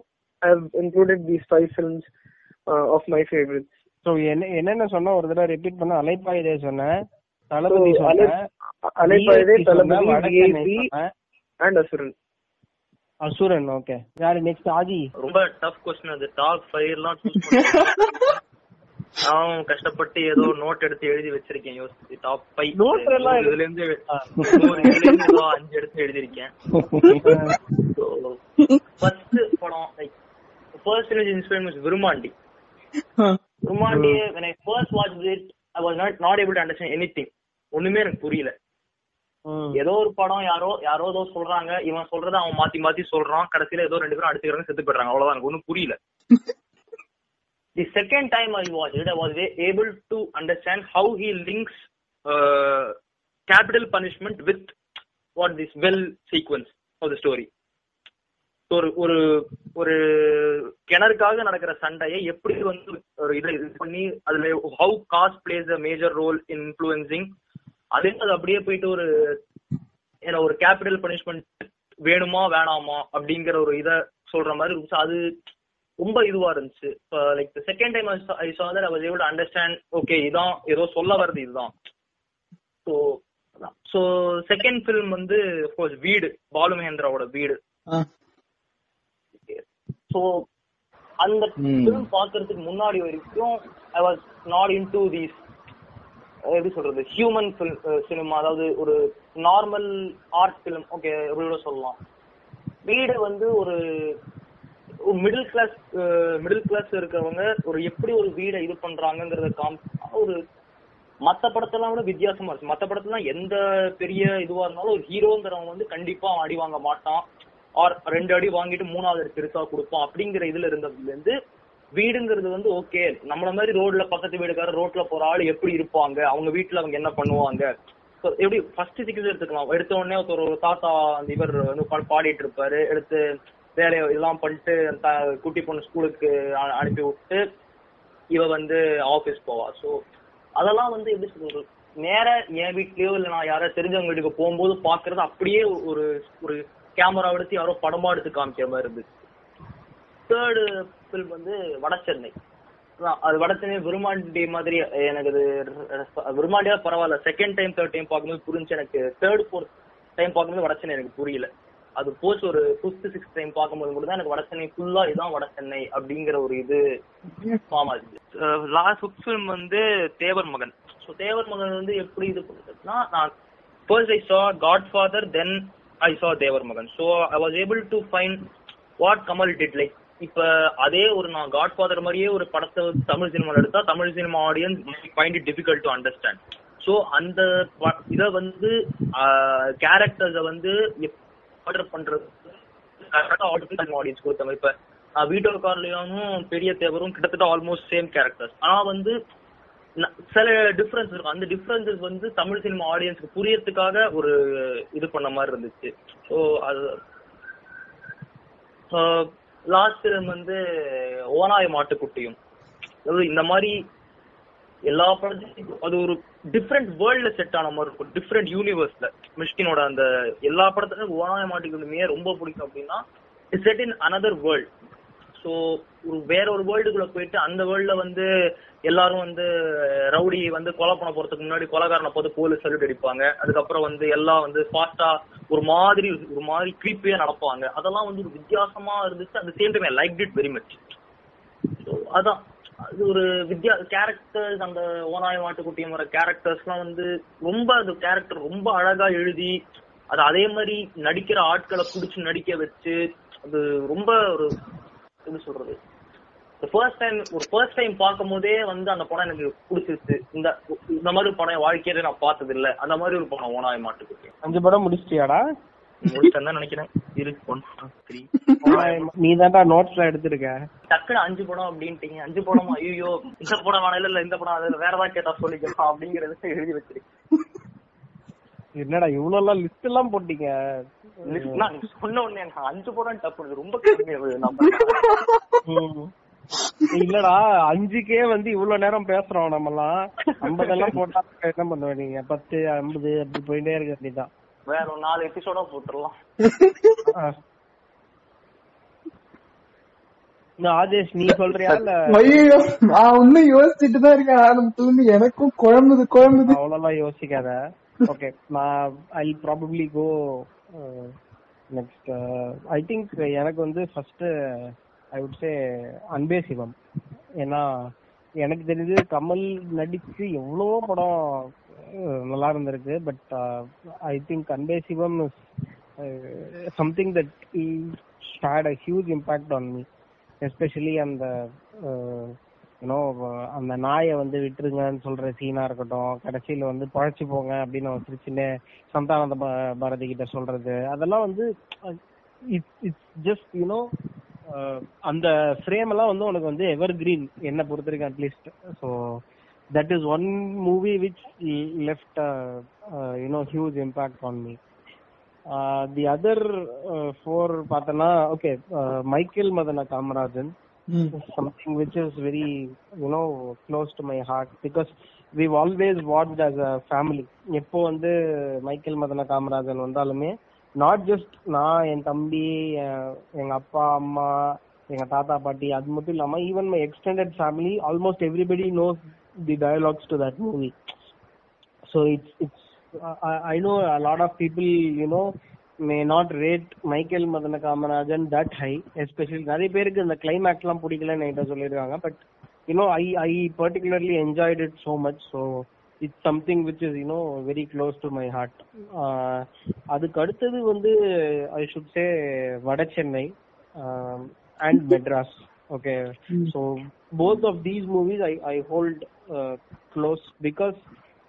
I have included these five films of my favourites so என்ன என்னென்ன சொன்ன ஒரு தடவை ரிப்பீட் பண்ண அலைப்பாயுதே சொன்னேன் தளபதி சொன்னேன் அலைப்பாயுதே தளபதி. அண்ட் அசுரன் அசுரன் ஓகே யாரு நெக்ஸ்ட் ஆதி? ரொம்ப டஃப் கொஸ்டின் அது. டாப் ஃபைவ் எல்லாம் நான் கஷ்டப்பட்டு ஏதோ நோட் எடுத்து எழுதி வச்சிருக்கேன். யோசிச்சு டாப் ஃபைவ் Note எல்லாம் இதுல இருந்து ஏதோ அஞ்சு எடுத்து எழுதிருக்கேன் ஃபர்ஸ்ட் படம் like first inspiration was Virumaandi Virumaandi when I first watched it I was not not able to understand anything. ஒண்ணுமே எனக்கு புரியல. ஏதோ ஒரு படம் யாரோ யாரோ ஏதோ சொல்றாங்க. இவன் சொல்றத அவன் மாத்தி மாத்தி சொல்றான். கடைசியில ஏதோ ரெண்டு பேரும் அடிச்சுக்கிறாங்க செத்து போயிடுறாங்க. அவ்வளவுதான். எனக்கு ஒண்ணும் புரியல. The second time I watch it I was able to understand how he links capital punishment with what this well sequence of the story ஒரு ஒரு ஒரு கிணறுக்காக நடக்கிற சண்டையை எப்படி வந்து ஒரு இதை இது பண்ணி அதுல how caste plays a major role in influencing அதே அது அப்படியே போயிட்டு ஒரு ஏன்னா ஒரு கேபிட்டல் பனிஷ்மெண்ட் வேணுமா வேணாமா அப்படிங்கிற ஒரு இத சொல்ற மாதிரி இருந்துச்சு. அது ரொம்ப இதுவா இருந்துச்சு. Like second time I saw that I was able understand okay இதான் ஏதோ சொல்ல வருது இதுதான். ஸோ ஸோ செகண்ட் ஃபிலிம் வந்து கோர்ஸ் வீடு பாலு மகேந்திராவோட வீடு ஸோ அந்த ஃபிலிம் பாக்குறதுக்கு முன்னாடி வரைக்கும் I was not into these எப்படி சொல்றது? ஹியூமன் சினிமா அதாவது ஒரு நார்மல் ஆர்ட் ஃபிலிம் ஓகே எப்படி கூட சொல்லலாம். வீடு வந்து ஒரு மிடில் கிளாஸ் மிடில் கிளாஸ் இருக்கிறவங்க ஒரு எப்படி ஒரு வீடை இது பண்றாங்கிறத காம் ஒரு மத்த படத்தெல்லாம் விட வித்தியாசமா இருக்கு. மத்த படத்துலாம் எந்த பெரிய இதுவா இருந்தாலும் ஒரு ஹீரோங்கிறவங்க வந்து கண்டிப்பா அடி வாங்க மாட்டான். ஆர் ரெண்டு அடி வாங்கிட்டு மூணாவது அடி பெருசா கொடுப்பான். அப்படிங்கிற இதுல இருந்ததுல இருந்து வீடுங்கிறது வந்து ஓகே நம்மள மாதிரி ரோட்ல பக்கத்து வீடுக்காரர் ரோட்ல போற ஆள் எப்படி இருப்பாங்க? அவங்க வீட்டுல அவங்க என்ன பண்ணுவாங்க? எப்படி ஃபர்ஸ்ட் சிக்ஸ் எடுத்துக்கலாம். எடுத்த உடனே ஒருத்தர் ஒரு தாத்தா அந்த இவர் வந்து பாடிட்டு இருப்பாரு. எடுத்து வேலையை இதெல்லாம் பண்ணிட்டு குட்டி பொண்ணு ஸ்கூலுக்கு அனுப்பி விட்டு இவ வந்து ஆபீஸ் போவா. சோ அதெல்லாம் வந்து எப்படி சொல்றது? நேர என் வீட்லயோ இல்ல நான் யாரோ தெரிஞ்சவங்க வீட்டுக்கு போகும்போது பாக்குறது அப்படியே ஒரு ஒரு கேமரா எடுத்து யாரோ படமா எடுத்து காமிக்கிற மாதிரி இருந்துச்சு. தேர்டு ஃபில்ம் வந்து வடசென்னை அது வடசென்னை விருமாண்டி மாதிரி எனக்கு அது விருமாண்டியா பரவாயில்ல. செகண்ட் டைம் தேர்ட் டைம் பார்க்கும்போது புரிஞ்சு எனக்கு தேர்ட் ஃபோர்த் டைம் பார்க்கும்போது வடசென்னை எனக்கு புரியல. அது போச்சு ஒரு ஃபிஃப்த் சிக்ஸ்த் டைம் பார்க்கும்போது மட்டும் தான் எனக்கு வடசென்னை ஃபுல்லா இதான் வடசென்னை அப்படிங்கிற ஒரு இது ஃபார்ம் ஆச்சு. லாஸ்ட் ஃபிஃப்த் ஃபிலிம் வந்து தேவர் மகன். ஸோ தேவர் மகன் வந்து எப்படி இது பண்ணுறதுன்னா நான் ஃபர்ஸ்ட் ஐ சா God father then I saw Thevar Magan. So I was able to find what Kamal did like இப்ப அதே ஒரு நான் காட் ஃபாதர் மாதிரியே ஒரு படத்தை தமிழ் சினிமால எடுத்தா Tamil cinema audience find it difficult to understand so அந்த இத வந்து கேரக்டர்ஸ வந்து ஆர்டர் பண்றது கரெக்டா ஆர்டர் ஆடியன்ஸ் கொடுத்தாங்க. இப்ப வீட்டோ கார்லயும் பெரிய தேவரும் கிட்டத்தட்ட ஆல்மோஸ்ட் சேம் கேரக்டர்ஸ் ஆனா வந்து சில டிஃபரன்ஸ் இருக்கும். அந்த டிஃபரன்சஸ் வந்து தமிழ் சினிமா ஆடியன்ஸ்க்கு புரியறதுக்காக ஒரு இது பண்ண மாதிரி இருந்துச்சு. ஸோ அது லாஸ்ட் ஃபிலிம் வந்து ஓனாய மாட்டுக்குட்டியும். அதாவது இந்த மாதிரி எல்லா படத்தையும் அது ஒரு டிஃப்ரெண்ட் வேர்ல்ட்ல செட் ஆன மாதிரி இருக்கும். டிஃப்ரெண்ட் யூனிவர்ஸ்ல மிஷ்கினோட அந்த எல்லா படத்துலயும் ஓனாய மாட்டுக்குட்டியுமே ரொம்ப பிடிக்கும் அப்படின்னா it's set in another world so ஒரு வேற ஒரு வேர்ல்டுக்குள்ள போயிட்டு அந்த வேர்ல்ட்ல வந்து எல்லாரும் வந்து ரவுடி வந்து கொலை பண்ண போறதுக்கு முன்னாடி கொலைகாரனை பார்த்து போலீஸ் சல்யூட் அடிப்பாங்க. அதுக்கப்புறம் வந்து எல்லாம் வந்து ஃபாஸ்டா ஒரு மாதிரி ஒரு மாதிரி கிரீப்பியா நடப்பாங்க. அதெல்லாம் வந்து ஒரு வித்தியாசமா இருந்துச்சு. அந்த same time like it very much so அதான். அது ஒரு வித்யா கேரக்டர்ஸ் அந்த ஓனாய் மாட்டுக்குட்டியும் வர கேரக்டர்ஸ்லாம் வந்து ரொம்ப அந்த கேரக்டர் ரொம்ப அழகா எழுதி அது அதே மாதிரி நடிக்கிற ஆட்களை பிடிச்சி நடிக்க வச்சு அது ரொம்ப ஒரு எப்படி சொல்றது. ஃபர்ஸ்ட் டைம் ஒரு ஃபர்ஸ்ட் டைம் பார்க்கும் போதே வந்து அந்த படம் எனக்கு பிடிச்சிருச்சு. இந்த இந்த மாதிரி படம் என் வாழ்க்கையில நான் பார்த்தது இல்ல அந்த மாதிரி ஒரு படம் ஓனாய் மாட்டுக்குட்டி அஞ்சு படம் முடிச்சிட்டியாடா? முடிச்சேன் நினைக்கிறேன். இருக்கு ஒன் த்ரீ நீ தான்டா நோட்ஸ்ல எடுத்திருக்க. டக்குனு அஞ்சு படம் அப்படின்ட்டீங்க. அஞ்சு படமா ஐயோ இந்த படம் வேணாம். இல்ல இந்த படம் வேற ஏதாவது கேட்டா சொல்லிக்கலாம் அப்படிங்கறத எழுதி வச்சிருக்கேன். என்னடா இவ்வளவு எல்லாம் லிஸ்ட் எல்லாம் போட்டீங்க? நான் சொன்ன உடனே எனக்கு அஞ்சு படம் டப்பு ரொம்ப கம்மி அது நம்ம ம். இல்லடா அஞ்சுக்கே வந்து இவ்வளவு நேரம் பேசுறோம் நம்ம எல்லாம் ஐம்பதெல்லாம் போட்டா என்ன பண்ணுவ நீங்க? பத்து ஐம்பது அப்படி போயிட்டே இருக்க வேண்டியதான் வேற ஒரு நாலு எபிசோடா போட்டுடலாம். ஆதேஷ் நீ சொல்றியா இல்ல? ஐயோ நான் இன்னும் யோசிச்சுட்டு தான் இருக்கேன். ஆரம்பத்துல இருந்து எனக்கும் குழம்புது குழம்புது. அவ்வளவுலாம் யோசிக்காத. ஓகே நான் I probably go next I think எனக்கு வந்து ஃபர்ஸ்ட் ஐ வுட் சே அன்பே சிவம். ஏன்னா எனக்கு தெரிஞ்சு கமல் நடிச்சு எவ்வளவோ படம் uh, நல்லா இருந்திருக்கு but I think Anbe Sivam is something that had a huge impact on me especially அந்த uh, யூனோ அந்த நாயை வந்து விட்டுருங்கன்னு சொல்ற சீனா இருக்கட்டும் கடைசியில வந்து பழச்சு போங்க அப்படின்னு அவன் சிரிச்சுன்னு சந்தானந்த ப- பாரதி கிட்ட சொல்றது. அதெல்லாம் வந்து இட்ஸ் ஜஸ்ட் யூனோ அந்த ஃப்ரேம் எல்லாம் வந்து உனக்கு வந்து எவர் கிரீன் என்ன பொறுத்த வரைக்கும் at least so that is one movie which left you know huge impact on me the other four பார்த்தோன்னா okay Michael Madana Kamarajan Hmm. something which is very you know close to my heart because we've always watched as a family. எப்போ வந்து Michael Madana Kamarajan வந்தாலுமே not just நான் என் தம்பி எங்க அப்பா அம்மா எங்க தாத்தா பாட்டி அது மட்டும் இல்லாம even my extended family almost everybody knows the dialogues to that movie so it's it's I know lot of people you know may not rate Michael Madana Kamarajan that high especially நிறைய பேருக்கு இந்த climax எல்லாம் பிடிக்கலன்னு என்கிட்ட சொல்லியிருக்காங்க. But you know I I particularly enjoyed it so much. So it's something which is you know very close to my heart அதுக்கு அடுத்தது வந்து I should say Vada Chennai and Madras okay so both of these movies I I hold close because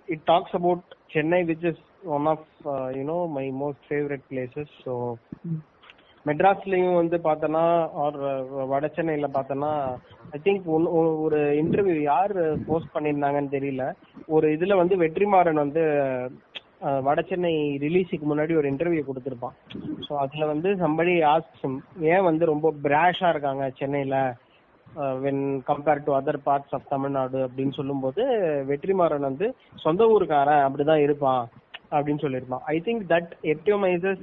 it talks about Chennai, which is one of uh, you know my most favorite places. So மெட்ராஸ்லயும் வந்து பார்த்தனா or Vada சென்னையில பார்த்தனா I think ஒரு interview யார் post பண்ணியிருந்தாங்கன்னு தெரியல. ஒரு இதுல வந்து வெற்றிமாறன் வந்து வட சென்னை ரிலீஸுக்கு முன்னாடி ஒரு இன்டர்வியூ கொடுத்திருப்பான். ஸோ அதுல வந்து சம்படி ஆஸ்க் ஏன் வந்து ரொம்ப பிராஷா இருக்காங்க சென்னையில when compare to other parts of Tamil Nadu அப்படின்னு சொல்லும்போது வெற்றிமாறன் வந்து சொந்த ஊருக்காரன் அப்படிதான் இருப்பான் அப்படின்னு சொல்லியிருப்பான். I think that epitomises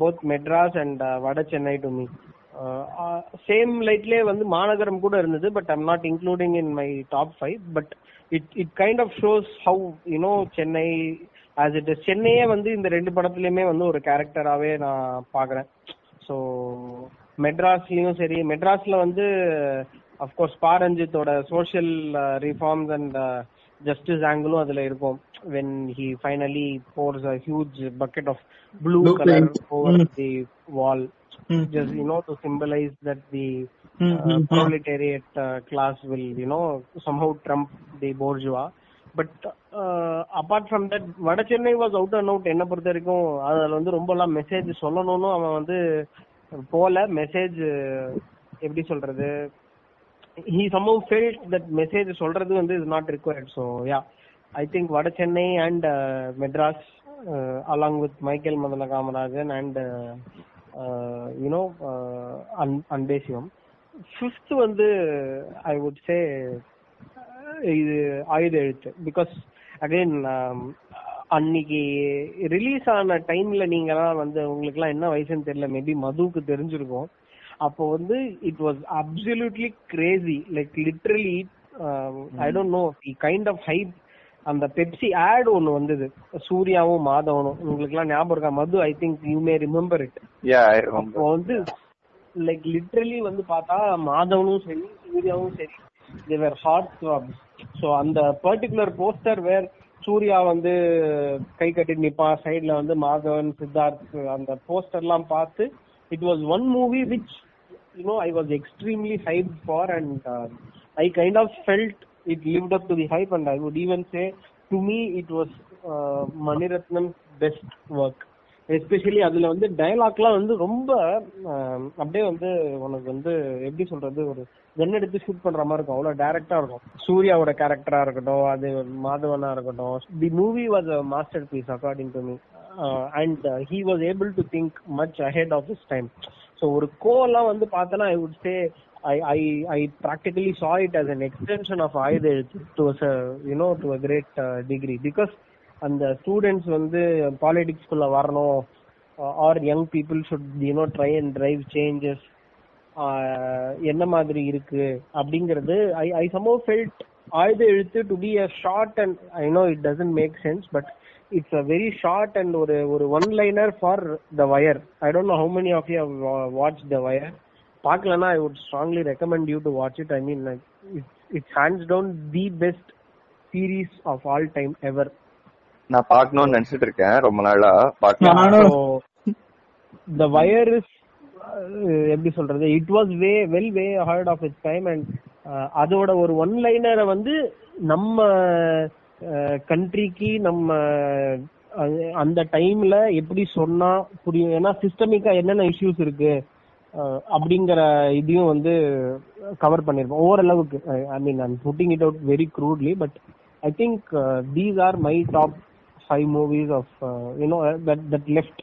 both Madras and Vada Chennai to me same லைட்லேயே வந்து மாநகரம் கூட இருந்தது but I'm not including in my top five but it it kind of shows how you know Chennai as it சென்னையே வந்து இந்த ரெண்டு படத்துலயுமே வந்து ஒரு கேரக்டராகவே நான் பார்க்குறேன். ஸோ மெட்ராஸ்லயும் சரி மெட்ராஸ்ல வந்து அஃப்கோர்ஸ் பா ரஞ்சித்தோட சோஷியல் ரிஃபார்ம்ஸ் அண்ட் ஜஸ்டிஸ் ஆங்கிளும் அதுல இருக்கும். When he finally pours a huge bucket of blue colour over the wall just you know to symbolise that the proletariat class will you know somehow trump the bourgeoisie but apart from that Vada Chennai was out and out என்ன பொறுத்த வரைக்கும் அதுல வந்து ரொம்பலாம் message சொல்லணும்னு அவன் வந்து போல மெசேஜ் எப்படி சொல்றது? ஹி சம்பவம் ஃபீல்ட் தட் மெசேஜ் சொல்றது வந்து is not required so yeah I think Vada Chennai and Madras along with Michael Madana Kamarajan and you know Anbe Sivam fifth வந்து ஐ வுட் சே இது ஆயுத எழுத்து பிகாஸ் அகைன் அன்னைக்கு ரிலீஸ் ஆன டைம்ல நீங்கலாம் வந்து உங்களுக்கு எல்லாம் என்ன வயசுன்னு தெரியல. மேபி மதுவுக்கு தெரிஞ்சிருக்கும். அப்போ வந்து it was absolutely crazy like literally I don't know kind of hype அந்த பெப்சி ஆட் ஒன்னு வந்தது. சூர்யாவும் மாதவனும். உங்களுக்கு எல்லாம் ஞாபகம் இருக்கா? Madhu I think you may remember it. அப்போ வந்து லைக் லிட்ரலி வந்து பார்த்தா மாதவனும் சரி சூர்யாவும் சரி தேவர் ஹார்ட் ஸோ அந்த பர்டிகுலர் போஸ்டர் வேர் சூர்யா வந்து கை கட்டி நிப்பா சைடுல வந்து மாதவன் சித்தார்த் அந்த போஸ்டர்லாம் பார்த்து it was one movie which you know I was extremely hype for and I kind of felt it lived up to the hype and I would even say to me it was Mani Ratnam best work especially அதுல வந்து டயலாக்லாம் வந்து ரொம்ப um, அப்படியே வந்து உனக்கு வந்து எப்படி சொல்றது ஒரு கன் எடுத்து ஷூட் பண்ற மாதிரி இருக்கும். அவ்வளவு டைரக்டா இருக்கும். சூர்யாவோட கேரக்டரா இருக்கட்டும் அது மாதவனா இருக்கட்டும். The movie was a masterpiece according to me and he was able to think much ahead of this time so ஒரு கோலாம் வந்து பார்த்தனா I would say I I I practically saw it as an extension of Aayutha Ezhuthu to a you know to a great degree because அந்த students வந்து பாலிடிக்ஸ்குள்ள வரணும் or young people should you know try and drive changes என்ன மாதிரி இருக்கு அப்படிங்கிறது ஐ ஐ some of felt Aayutha Ezhuthu to be a short and I know it doesn't make sense but it's a very short and ஒரு ஒரு one liner for the Wire I don't know how many of you watch the Wire பார்க்கலன்னா I would strongly recommend you to watch it I mean it's hands down the best series of all time ever நான் பார்க்கணும்னு நினைச்சிட்டு இருக்கேன் ரொம்ப நாளா. பார்க்கலாம். நானும் த wire is எப்படி சொல்றது? It was way well way ahead of its time and அதோட ஒரு ஒன் லைனரை வந்து நம்ம கண்ட்ரிக்கு நம்ம அந்த டைம்ல எப்படி சொன்னா புரியும்? ஏன்னா சிஸ்டமிக்கா என்னென்ன இஷ்யூஸ் இருக்கு? அப்படிங்கிற இதையும் வந்து கவர் பண்ணிருப்போம். ஓரளவுக்கு I mean I'm putting it out very crudely but I think these are my top five movies of you know that that left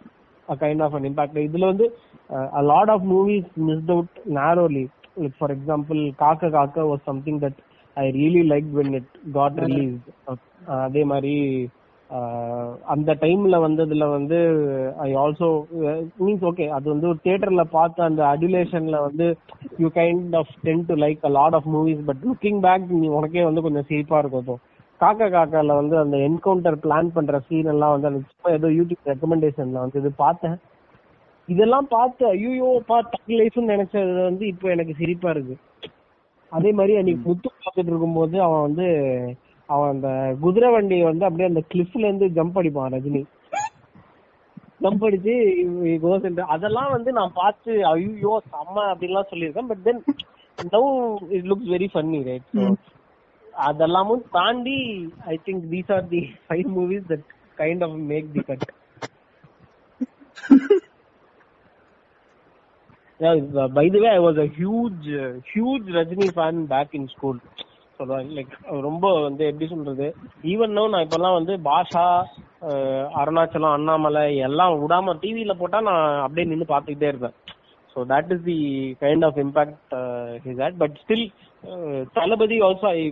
kind of an impact இதுல வந்து lot of movies missed out narrowly like for example Kaakha Kaakha was something that I really like when it got release அதே மாதிரி அந்த டைம்ல வந்ததுல வந்து I also means okay அது வந்து ஒரு தியேட்டர்ல பார்த்த அந்த அடிலேஷன்ல வந்து you kind of tend to like a lot of movies but looking back நீ உனக்கே வந்து கொஞ்சம் சிரிப்பா இருக்கும் காக்கா காக்கால வந்து அந்த என்கவுண்டர் பிளான் பண்ற சீன் எல்லாம் வந்து அந்த சும்மா ஏதோ யூடியூப் ரெக்கமெண்டேஷன்ல வந்து இது பார்த்தேன். இதெல்லாம் பார்த்து ஐயோ பா தக் லைஃப்னு நினைச்சது வந்து இப்போ எனக்கு சிரிப்பா இருக்கு. அதே மாதிரி அன்னைக்கு முத்து பார்த்துட்டு இருக்கும்போது அவன் வந்து அவன் அந்த குதிரை வண்டியை வந்து அப்படியே அந்த கிளிஃப்ல இருந்து ஜம்ப் அடிப்பான் ரஜினி. ஜம்ப் அடிச்சு அதெல்லாம் வந்து நான் பார்த்து ஐயோ செம்ம அப்படின்லாம் சொல்லியிருக்கேன். But then now it looks very funny right அதெல்லாமும் தாண்டி I think these are the five movies that kind of make the cut by the way I was a huge huge Rajini fan back in school like ரொம்ப வந்து எப்படி சொல்றது? Even know நான் இப்பெல்லாம் வந்து பாஷா அருணாச்சலம் அண்ணாமலை எல்லாம் விடாம டிவியில போட்டா நான் அப்படியே நின்னு பார்த்துக்கிட்டே இருப்பேன். So that is the kind of impact his that but still Thalapathi Talabadi I I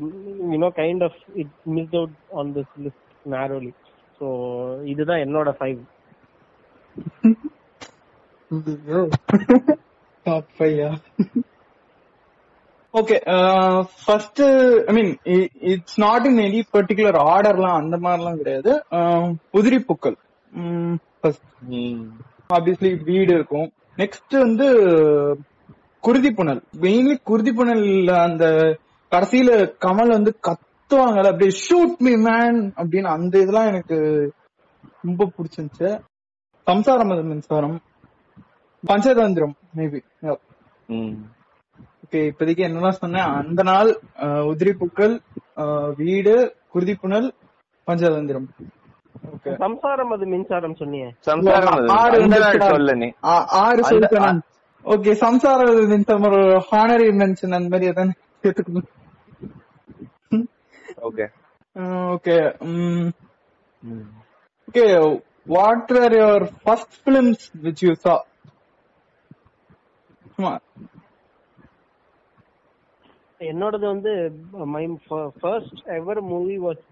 you know kind of it missed out on this list narrowly. இதுதான் என்னோட five top okay first I mean it's not in any particular ஆர்டர்லாம் அந்த மாதிரிலாம் கிடையாது. புதிரி புக்கள். First obviously வீடு இருக்கும். Next வந்து குருதி புனல். மெயின்லி குருதி புனல்ல அந்த கடைசியில கமல் வந்து கத்துவாங்கல்ல அப்படியே ஷூட் மீ மேன் அப்படின்னு அந்த இதெல்லாம் எனக்கு ரொம்ப பிடிச்சிருந்துச்சு. சம்சாரம் அது மின்சாரம். பஞ்சதந்திரம் மேபி ஓகே இப்போதைக்கு என்னெல்லாம் சொன்னேன் அந்த நாள் உதிரி பூக்கள் வீடு குருதி புனல் பஞ்சதந்திரம். ஓகே சம்சாரம் அது மின்சாரம் சொன்னியே. சம்சாரம் அது. ஆறு. சொல்ல ஆறு சொல்லிட்டேன் ஓகே சம்சார ஒரு ஹானரி மென்ஷன் அந்த மாதிரி எதாவது சேர்த்துக்கணும் okay. Okay okay what are your first films which you saw என்னோடது வந்து my first ever movie was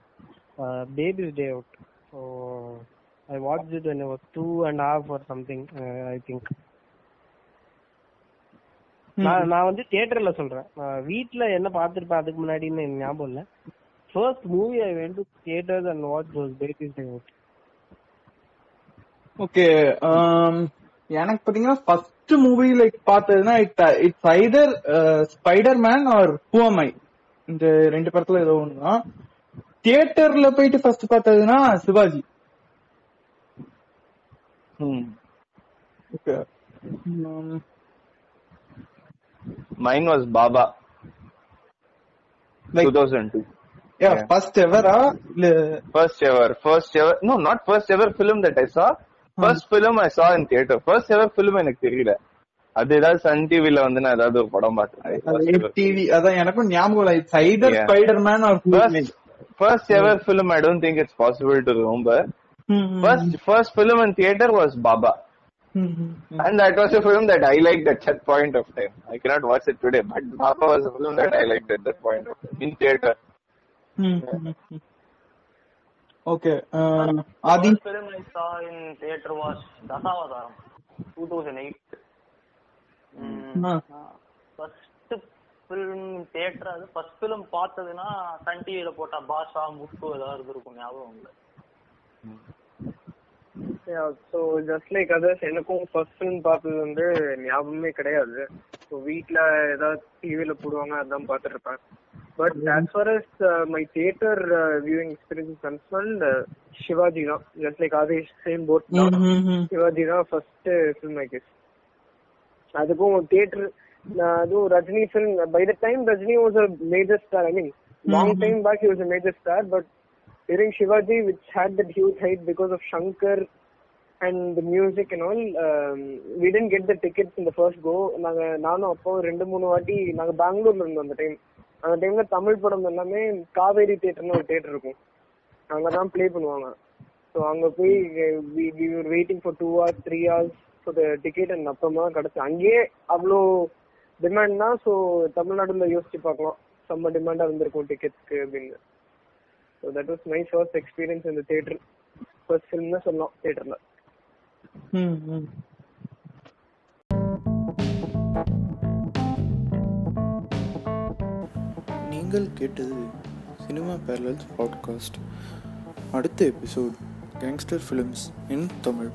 Baby's Day Out so I watch it when was two and half or something I think நான் நான் வந்து தியேட்டர்ல சொல்றேன். நான் வீட்ல என்ன பார்த்திருப்பேன் அதுக்கு முன்னாடின்னு எனக்கு ஞாபகம் இல்ல. First movie I went to theatres and watch was Baby's Day Out okay எனக்கு பாத்தீங்கன்னா first movie like பார்த்ததுன்னா it's either Spider Man or Who Am I இந்த ரெண்டு படத்துல ஏதோ ஒண்ணுதான். தியேட்டர்ல போயிட்டு first பார்த்ததுன்னா Sivaji. Okay mine was Baba like 2002 first எவரா இல்ல first ever first ever no not first ever film that i saw. First film I saw in theatre first ever film எனக்கு தெரியல. அது ஏதாவது சன் டிவில வந்து நான் ஏதாவது ஒரு படம் பார்த்தேன். டிவி அதான் எனக்கும் ஞாபகம் இல்லை. It's either Yeah. Spider Man or first ever film I don't think it's possible to remember first first film in theatre was Baba And that was a film that I liked at that point of time. I cannot watch it today, but Baba was a film that I liked at that point of time in theater. Okay Aadhi First film I saw in theater was Dasavadaram, 2008. First film theatre அது first film பார்த்ததுன்னா Sun டிவில போட்டா பாஷா முத்து ஏதாவது இருக்கும் ஞாபகம் இல்லை so just like others எனக்கும் first film பார்த்தது வந்து ஞாபகமே கிடையாது. ஸோ வீட்டில் ஏதாவது டிவியில் போடுவாங்க அதான் பார்த்துட்டு இருப்பேன். But as far as my theatre viewing experience concern Sivaji தான். ஜஸ்ட் லைக் அதே சேம் போட் சிவாஜி தான் ஃபர்ஸ்ட் ஃபில்ம் மேக்கர்ஸ் அதுக்கும் தியேட்டர் அதுவும் Rajini film by the time Rajini was a major star I mean long time back he was a major star but during Shivaji which had that huge height because of Shankar and the music and all um, we get the the இந்த first go நாங்க நானும் அப்போ ரெண்டு மூணு வாட்டி நாங்க பெங்களூர்ல இருந்தோம் அந்த டைம் அந்த டைம்ல தமிழ் படம் எல்லாமே காவேரி தியேட்டர்னு ஒரு தியேட்டர் இருக்கும். அங்கதான் ப்ளே பண்ணுவாங்க. ஸோ அங்க போய் we waiting for two hours three hours so the ticket and அப்புறமா கிடைச்சு அங்கேயே அவ்வளோ டிமாண்ட் தான். ஸோ தமிழ்நாடுல யோசிச்சு பார்க்கலாம். செம்ம டிமாண்டா இருந்திருக்கும் டிக்கெட்ஸ்க்கு அப்படின்னு. So that was my first experience இந்த தியேட்டர் ஃபர்ஸ்ட் ஃபிலிம் தான் சொல்லலாம் தியேட்டர்ல நீங்கள் கேட்டது சினிமா பேரல்ஸ் பாட்காஸ்ட் அடுத்த episode gangster films in Tamil